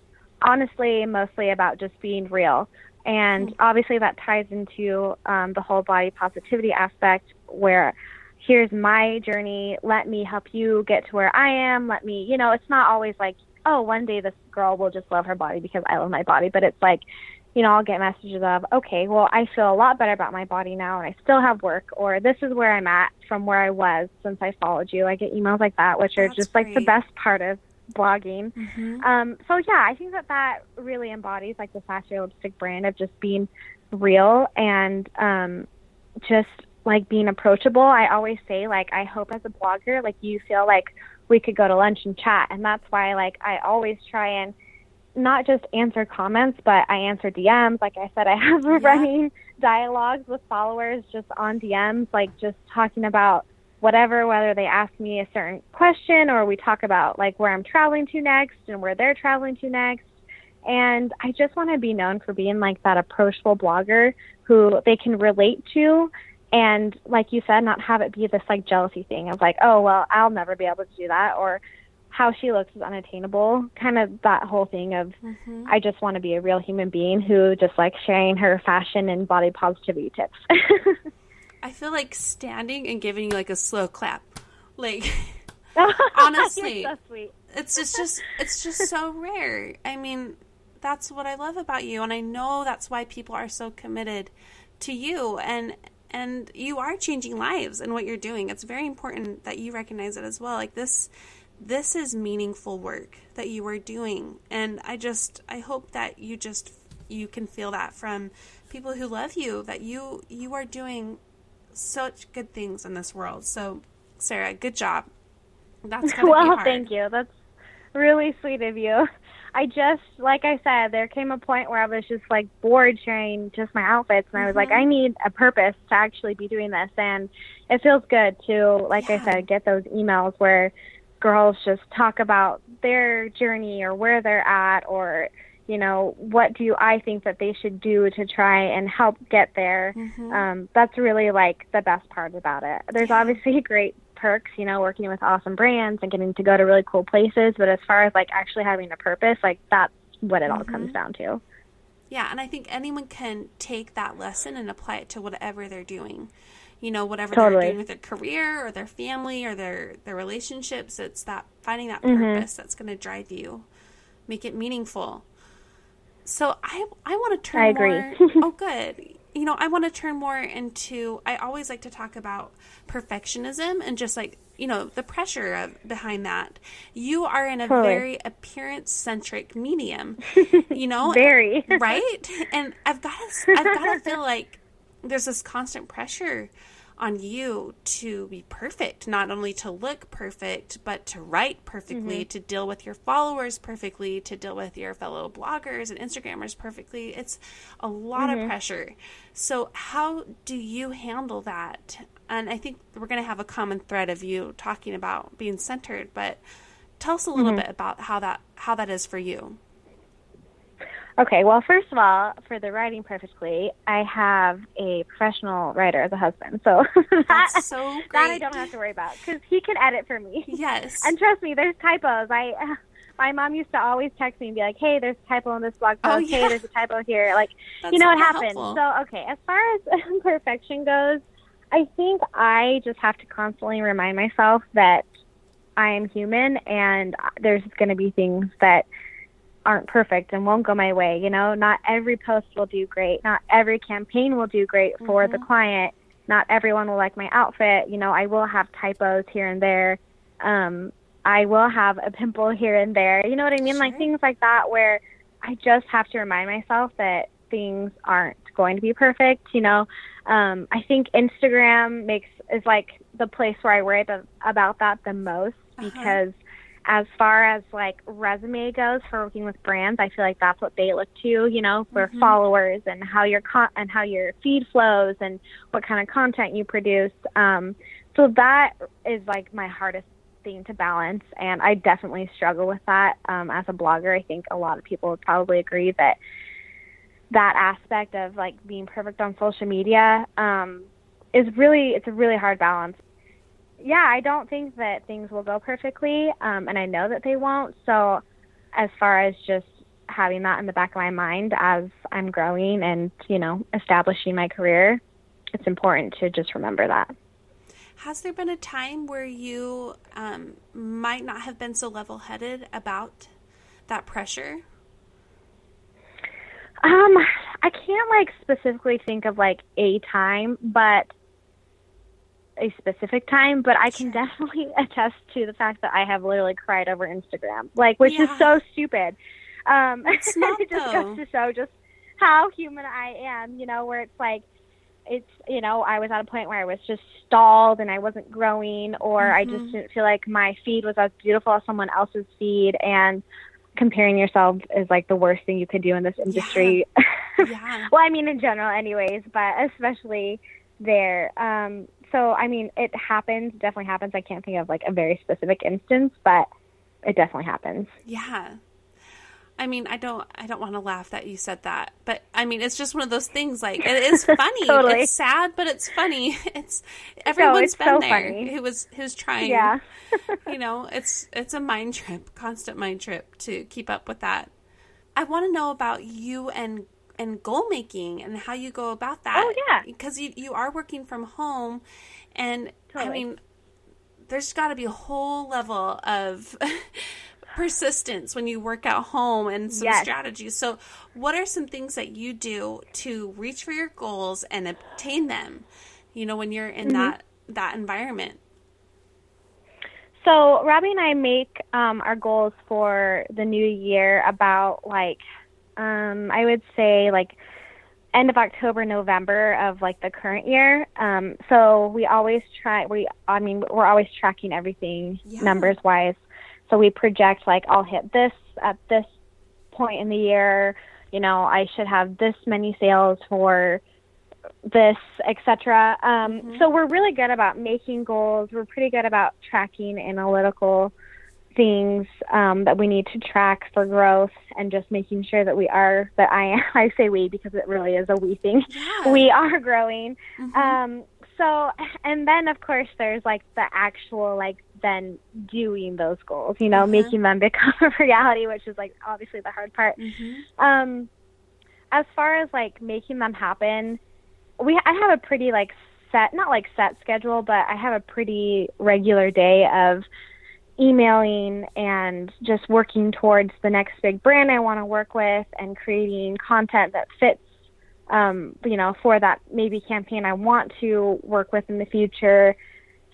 honestly mostly about just being real, and Hmm. obviously that ties into um, the whole body positivity aspect where. Here's my journey. Let me help you get to where I am. Let me, you know, it's not always like, oh, one day this girl will just love her body because I love my body, but it's like, you know, I'll get messages of, okay, well, I feel a lot better about my body now and I still have work, or this is where I'm at from where I was since I followed you. I get emails like that, which are That's just like the best part of blogging. Mm-hmm. Um, so, yeah, I think that that really embodies like the Sassy Lipstick brand of just being real and um, just like being approachable. I always say, like, I hope as a blogger, like, you feel like we could go to lunch and chat. And that's why, like, I always try and not just answer comments, but I answer DMs. Like I said, I have Yeah. running dialogues with followers just on DMs, like just talking about whatever, whether they ask me a certain question or we talk about like where I'm traveling to next and where they're traveling to next. And I just want to be known for being like that approachable blogger who they can relate to and like you said, not have it be this like jealousy thing of like, oh well, I'll never be able to do that or how she looks is unattainable. Kind of that whole thing of Mm-hmm. I just want to be a real human being who just like sharing her fashion and body positivity tips. *laughs* I feel like standing and giving you like a slow clap. Like *laughs* Honestly. So it's just just it's just so rare. I mean, that's what I love about you and I know that's why people are so committed to you and and you are changing lives and what you're doing. It's very important that you recognize it as well. Like this this is meaningful work that you are doing and I just I hope that you just you can feel that from people who love you that you you are doing such good things in this world. So, Sarah, good job. That's *laughs* well, thank you. That's really sweet of you. I just, like I said, there came a point where I was just like bored sharing just my outfits, and I was like, Mhm. I need a purpose to actually be doing this, and it feels good to, like Yeah. I said, get those emails where girls just talk about their journey or where they're at, or you know, what do I think that they should do to try and help get there. Mhm. Um, that's really like the best part about it. There's obviously *laughs* great perks, you know, working with awesome brands and getting to go to really cool places. But as far as like actually having a purpose, like that's what it all Mhm. comes down to. Yeah, and I think anyone can take that lesson and apply it to whatever they're doing. You know, whatever Totally. they're doing with their career or their family or their their relationships. It's that finding that Mhm. purpose that's going to drive you, make it meaningful. So I I want to turn I agree. more. *laughs* oh, good. You know, I want to turn more into. I always like to talk about perfectionism and just like you know the pressure of behind that. You are in a Totally. very appearance centric medium. You know, *laughs* Very. right? And I've got to, I've got to feel like there's this constant pressure on you to be perfect, not only to look perfect, but to write perfectly, to deal with your followers perfectly, to deal with your fellow bloggers and Instagrammers perfectly. It's a lot of pressure. So, how do you handle that? and I think we're going to have a common thread of you talking about being centered, but tell us a little mm-hmm. bit about how that how that is for you. Okay, well, first of all, for the writing perfectly, I have a professional writer as a husband, so *laughs* that, so great. that I don't have to worry about because he can edit for me. Yes, *laughs* and trust me, there's typos. I *laughs* my mom used to always text me and be like, "Hey, there's a typo in this blog oh, post. Oh, yeah. Hey, there's a typo here." Like, That's you know, it happens. So, okay, as far as perfection goes, I think I just have to constantly remind myself that I am human and there's going to be things that aren't perfect and won't go my way. You know, not every post will do great. Not every campaign will do great for mm-hmm. the client. Not everyone will like my outfit. You know, I will have typos here and there. Um, I will have a *laughs* pimple here and there. You know what I mean? Sure. Like things like that where I just have to remind myself that things aren't going to be perfect. You know, um, I think Instagram makes is like the place where I worry about that the most uh-huh. As far as like resume goes for working with brands, I feel like that's what they look to, you know, for mm-hmm. followers and how your con- and how your feed flows and what kind of content you produce. Um, so that is like my hardest thing to balance, and I definitely struggle with that um, as a blogger. I think a lot of people would probably agree that that aspect of like being perfect on social media um, is really it's a really hard balance. Yeah, I don't think that things will go perfectly, um, and I know that they won't. So, as far as just having that in the back of my mind as I'm growing and you know establishing my career, it's important to just remember that. Has there been a time where you um, might not have been so level headed about that pressure? Um, I can't like specifically think of like a time, but a specific time, but I can definitely *laughs* attest to the fact that I have literally cried over Instagram, like which yeah. is so stupid. Um, it's not, *laughs* it just goes to show just how human I am, you know, where it's like it's you know I was at a point where I was just stalled and I wasn't growing, or mm-hmm. I just mm-hmm. didn't feel like my feed was as beautiful as someone else's feed, and comparing yourself is like the worst thing you could do in this industry. Yeah. *laughs* yeah. well, I mean in general, anyways, but especially there. Um, so I mean, it happens. Definitely happens. I can't think of like a very specific instance, but it definitely happens. Yeah. I mean, I don't, I don't want to laugh that you said that, but I mean, it's just one of those things. Like, it is *laughs* funny. totally. It's sad, but it's funny. *laughs* It's everyone's no, it's been so there. Funny. Who was who's trying. Yeah. *laughs* you know, it's it's a mind trip, constant mind trip to keep up with that. I want to know about you and and goal making and how you go about that. Oh yeah, because you you are working from home, and totally. I mean, there's got to be a whole level of *laughs* persistence when you work at home and some yes. strategies. So, what are some things that you do to reach for your goals and obtain them? You know, when you're in mm-hmm. that that environment. So, Robbie and I make um, our goals for the new year about like um, I would say like end of October, November of like the current year. Um, so we always try. We, I mean, we're always tracking everything yeah. numbers wise. So we project like I'll hit this at this point in the year. You know, I should have this many sales for this, etc. Um, mm-hmm. So we're really good about making goals. We're pretty good about tracking analytical things um, that we need to track for growth and just making sure that we are that I *laughs* I say we because it really is a we thing. Yeah. We are growing. Mm-hmm. Um, so and then of course there's like the actual like then doing those goals, you know, mm-hmm. making them *laughs* become a reality, which is like obviously the hard part. Mm-hmm. Um, as far as like making them happen, we I have a pretty like set, not like set schedule, but I have a pretty regular day of emailing and just working towards the next big brand I want to work with and creating content that fits um, you know, for that maybe campaign I want to work with in the future.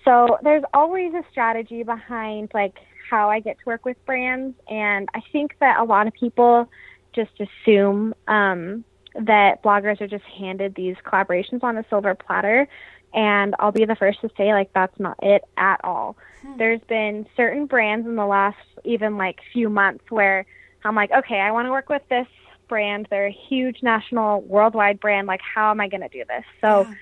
So there's always a strategy behind like how I get to work with brands, and I think that a lot of people just assume um, that bloggers are just handed these collaborations on a silver platter. And I'll be the first to say, like, that's not it at all. Hmm. There's been certain brands in the last even like few months where I'm like, okay, I want to work with this brand. They're a huge national, worldwide brand. Like, how am I going to do this? So, yeah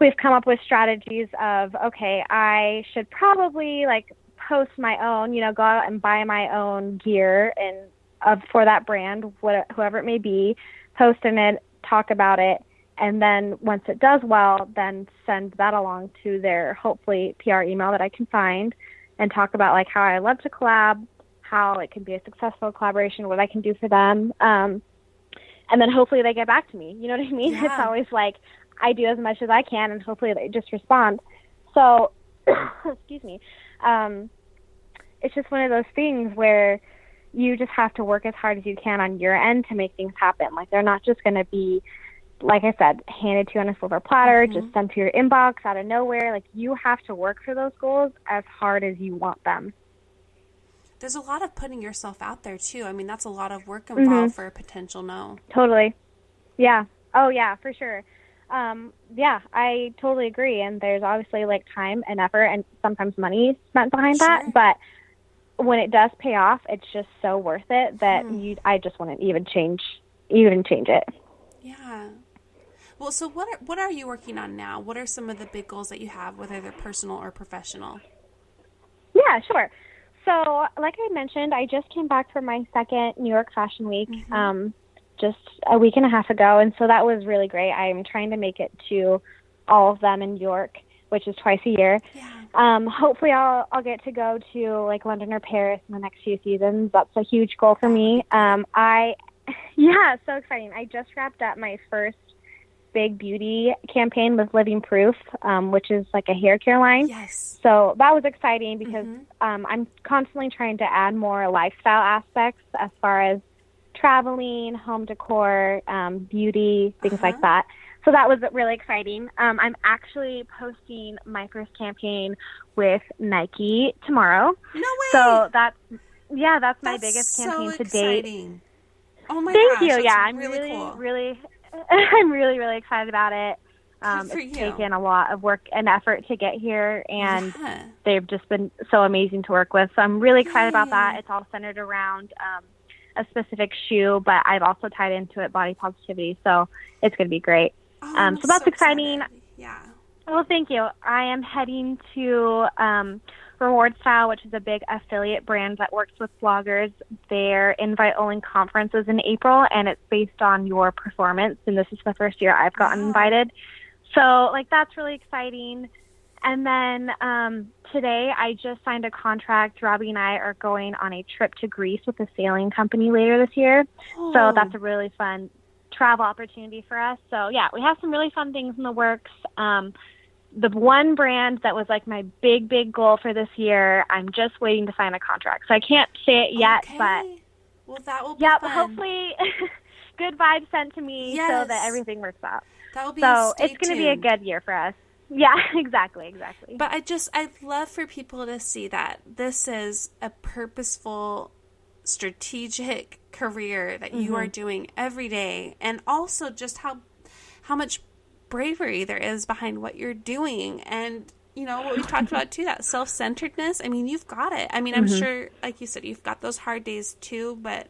we've come up with strategies of okay, I should probably like post my own, you know, go out and buy my own gear and of for that brand, what, whoever it may be, post in it, talk about it, and then once it does well, then send that along to their hopefully PR email that I can find and talk about like how I love to collab, how it can be a successful collaboration, what I can do for them. Um, and then hopefully they get back to me. You know what I mean? *laughs* Yeah. It's always like I do as much as I can and hopefully they just respond. So, *coughs* excuse me. Um, it's just one of those things where you just have to work as hard as you can on your end to make things happen. Like they're not just going to be like I said, handed to you on a silver platter, Mm-hmm. just sent to your inbox out of nowhere. Like you have to work for those goals as hard as you want them. There's a lot of putting yourself out there too. I mean, that's a lot of work Mm-hmm. involved for a potential no. Totally. Yeah. Oh yeah, for sure. Um, yeah, I totally agree. And there's obviously like time and effort and sometimes money spent behind Sure. that. But when it does pay off, it's just so worth it that Hmm. you I just wouldn't even change even change it. Yeah. Well, so what are, what are you working on now? What are some of the big goals that you have, whether they're personal or professional? Yeah, sure. So, like I mentioned, I just came back from my second New York Fashion Week um, just a week and a half ago, and so that was really great. I'm trying to make it to all of them in New York, which is twice a year. Yeah. Um, hopefully, I'll I'll get to go to like London or Paris in the next few seasons. That's a huge goal for me. Um, I, *laughs* yeah, so exciting. I just wrapped up my first big beauty campaign with Living Proof, um, which is like a hair care line. Yes. So that was exciting because Mhm. um, I'm constantly trying to add more lifestyle aspects as far as traveling, home decor, um, beauty, things Uh-huh. like that. So that was really exciting. Um, I'm actually posting my first campaign with Nike tomorrow. No way. So that's yeah, that's my That's biggest so campaign to date. Oh my Thank gosh. you. Yeah, I'm really, really, cool. really, *laughs* I'm really, really excited about it. Um, it's you. taken a lot of work and effort to get here, and Yeah. they've just been so amazing to work with. So I'm really excited about that. It's all centered around um, a specific shoe, but I've also tied into it body positivity. So it's going to be great. Oh, Um, so that's exciting. excited. Yeah. Well, thank you. I am heading to um, Reward Style, which is a big affiliate brand that works with bloggers. Their invite only conference is in April, and it's based on your performance. And this is the first year I've gotten Wow. invited. So, like, that's really exciting. And then um, today, I just signed a contract. Robbie and I are going on a trip to Greece with a sailing company later this year. Oh. So that's a really fun travel opportunity for us. So yeah, we have some really fun things in the works. Um, the one brand that was like my big, big goal for this year, I'm just waiting to sign a contract. So I can't say it yet, okay. but well, that will be yeah, fun. hopefully *laughs* good vibes sent to me so that everything works out. that will be. So it's going to be a good year for us. *laughs* Yeah, exactly, exactly. But I just—I'd love for people to see that this is a purposeful, strategic career that you Mm-hmm. are doing every day, and also just how how much bravery there is behind what you're doing, and you know what we've talked about too that self centeredness. I mean, you've got it. I mean, I'm Mm-hmm. sure, like you said, you've got those hard days too, but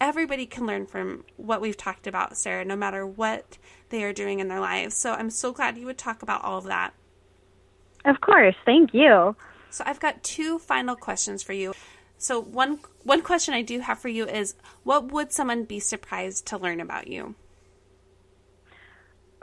everybody can learn from what we've talked about, Sarah, no matter what they are doing in their lives. So I'm so glad you would talk about all of that. of course, thank you. So I've got two final questions for you. So one one question I do have for you is what would someone be surprised to learn about you?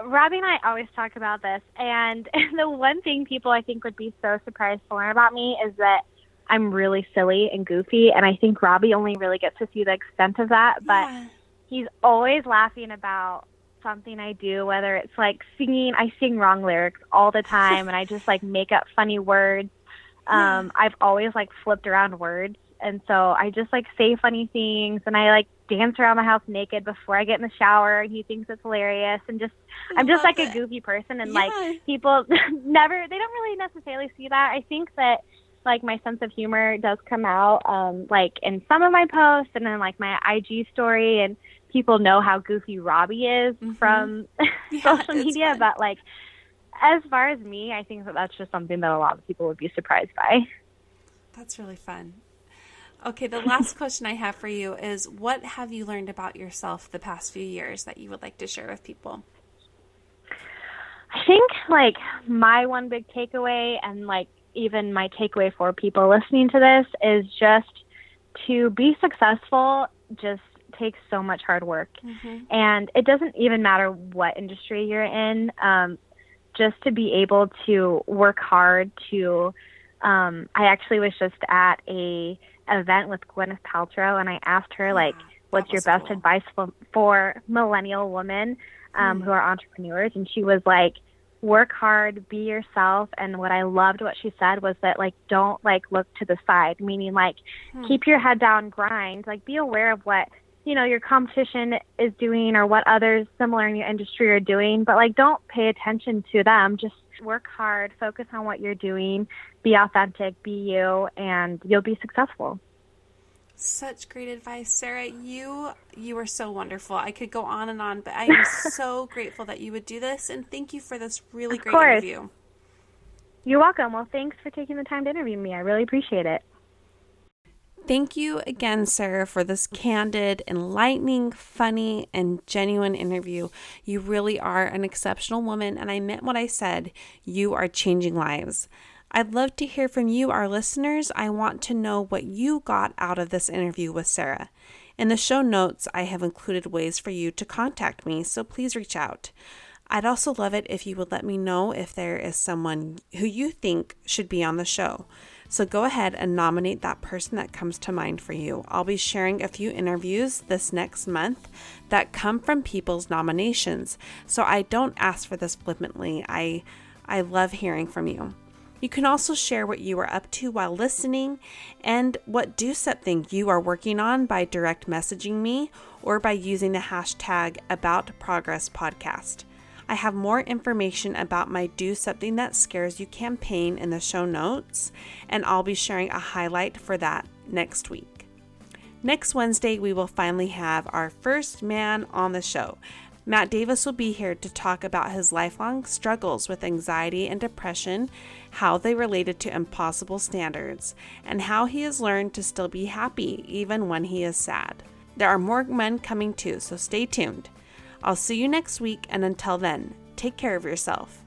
Robbie and I always talk about this, and *laughs* the one thing people I think would be so surprised to learn about me is that I'm really silly and goofy, and I think Robbie only really gets to see the extent of that. But Yeah. he's always laughing about something I do, whether it's like singing. I sing wrong lyrics all the time, and I just like make up funny words. *laughs* Um, I've always like flipped around words, and so I just like say funny things, and I like dance around the house naked before I get in the shower, and he thinks it's hilarious, and just I'm just like it. a goofy person, and Yeah. like people *laughs* never they don't really necessarily see that. I think that like my sense of humor does come out um like in some of my posts and then like my IG story and people know how goofy Robbie is Mhm. from *laughs* Yeah, social media fun. but like as far as me I think that that's just something that a lot of people would be surprised by. That's really fun. Okay, the last question I have for you is what have you learned about yourself the past few years that you would like to share with people? I think like my one big takeaway and like even my takeaway for people listening to this is just to be successful just takes so much hard work. Mm-hmm. And it doesn't even matter what industry you're in. Um, just to be able to work hard to um I actually was just at a event with Gwyneth Paltrow and I asked her like what's your best cool. advice for, for millennial women um, mm. who are entrepreneurs and she was like work hard be yourself and what i loved what she said was that like don't like look to the side meaning like mm. keep your head down grind like be aware of what you know your competition is doing or what others similar in your industry are doing but like don't pay attention to them just work hard focus on what you're doing be authentic be you and you'll be successful such great advice, Sarah. You you are so wonderful. I could go on and on, but I am *laughs* so grateful that you would do this, and thank you for this really of great course. interview. You're welcome. Well, thanks for taking the time to interview me. I really appreciate it. Thank you again, Sarah, for this candid, enlightening, funny, and genuine interview. You really are an exceptional woman, and I meant what I said. You are changing lives. I'd love to hear from you, our listeners. I want to know what you got out of this interview with Sarah. In the show notes, I have included ways for you to contact me, so please reach out. I'd also love it if you would let me know if there is someone who you think should be on the show. So go ahead and nominate that person that comes to mind for you. I'll be sharing a few interviews this next month that come from people's nominations. So I don't ask for this flippantly. I I love hearing from you. You can also share what you are up to while listening and what do something you are working on by direct messaging me or by using the hashtag About Progress Podcast. I have more information about my Do Something That Scares You campaign in the show notes, and I'll be sharing a highlight for that next week. Next Wednesday, we will finally have our first man on the show. Matt Davis will be here to talk about his lifelong struggles with anxiety and depression, how they related to impossible standards, and how he has learned to still be happy even when he is sad. There are more men coming too, so stay tuned. I'll see you next week, and until then, take care of yourself.